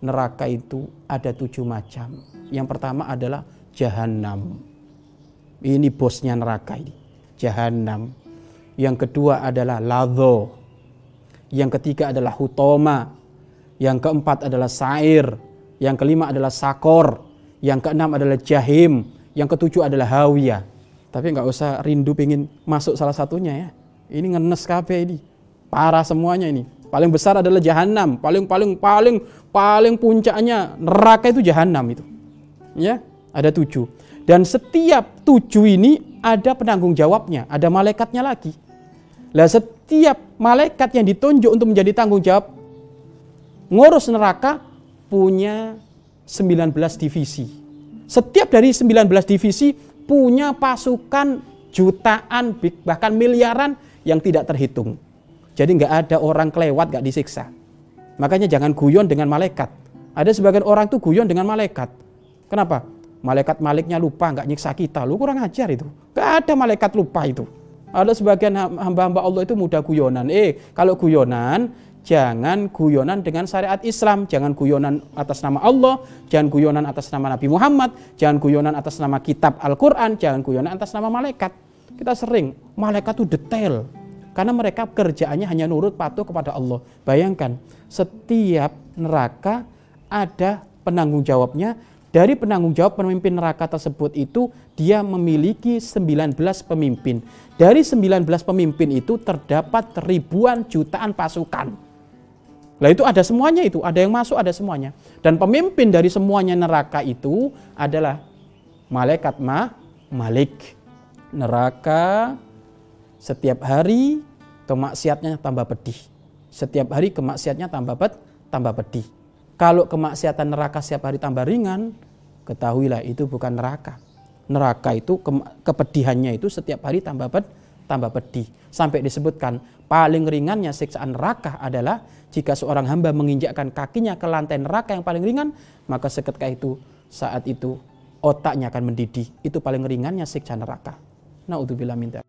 neraka itu ada tujuh macam. Yang pertama adalah jahanam. Ini bosnya neraka ini. Jahanam. Yang kedua adalah ladho. Yang ketiga adalah hutoma. Yang keempat adalah sair. Yang kelima adalah sakor. Yang keenam adalah jahim. Yang ketujuh adalah hawiyah. Tapi nggak usah rindu pengen masuk salah satunya ya. Ini ngenes kafe ini. Parah semuanya ini. Paling besar adalah jahanam. Paling paling paling paling puncaknya neraka itu jahanam itu. Ya, ada tujuh. Dan setiap tujuh ini ada penanggung jawabnya, ada malaikatnya lagi. Lah setiap malaikat yang ditunjuk untuk menjadi tanggung jawab ngurus neraka punya 19 divisi. Setiap dari 19 divisi punya pasukan jutaan bahkan miliaran yang tidak terhitung. Jadi nggak ada orang kelewat nggak disiksa. Makanya jangan guyon dengan malaikat. Ada sebagian orang tuh guyon dengan malaikat. Kenapa? Malaikat maliknya lupa nggak nyiksa kita. Lu kurang ajar itu. Gak ada malaikat lupa itu. Ada sebagian hamba-hamba Allah itu mudah guyonan. Eh, kalau guyonan jangan guyonan dengan syariat Islam, jangan guyonan atas nama Allah, jangan guyonan atas nama Nabi Muhammad, jangan guyonan atas nama kitab Al-Qur'an, jangan guyonan atas nama malaikat. Kita sering malaikat itu detail karena mereka kerjaannya hanya nurut patuh kepada Allah. Bayangkan, setiap neraka ada penanggung jawabnya. Dari penanggung jawab pemimpin neraka tersebut itu dia memiliki 19 pemimpin. Dari 19 pemimpin itu terdapat ribuan jutaan pasukan Nah itu ada semuanya itu, ada yang masuk, ada semuanya. Dan pemimpin dari semuanya neraka itu adalah malaikat ma, malik. Neraka setiap hari kemaksiatnya tambah pedih. Setiap hari kemaksiatnya tambah ped, tambah pedih. Kalau kemaksiatan neraka setiap hari tambah ringan, ketahuilah itu bukan neraka. Neraka itu ke, kepedihannya itu setiap hari tambah ped, tambah pedih. Sampai disebutkan paling ringannya siksaan neraka adalah jika seorang hamba menginjakkan kakinya ke lantai neraka yang paling ringan, maka seketika itu saat itu otaknya akan mendidih. Itu paling ringannya siksa neraka. Naudzubillah min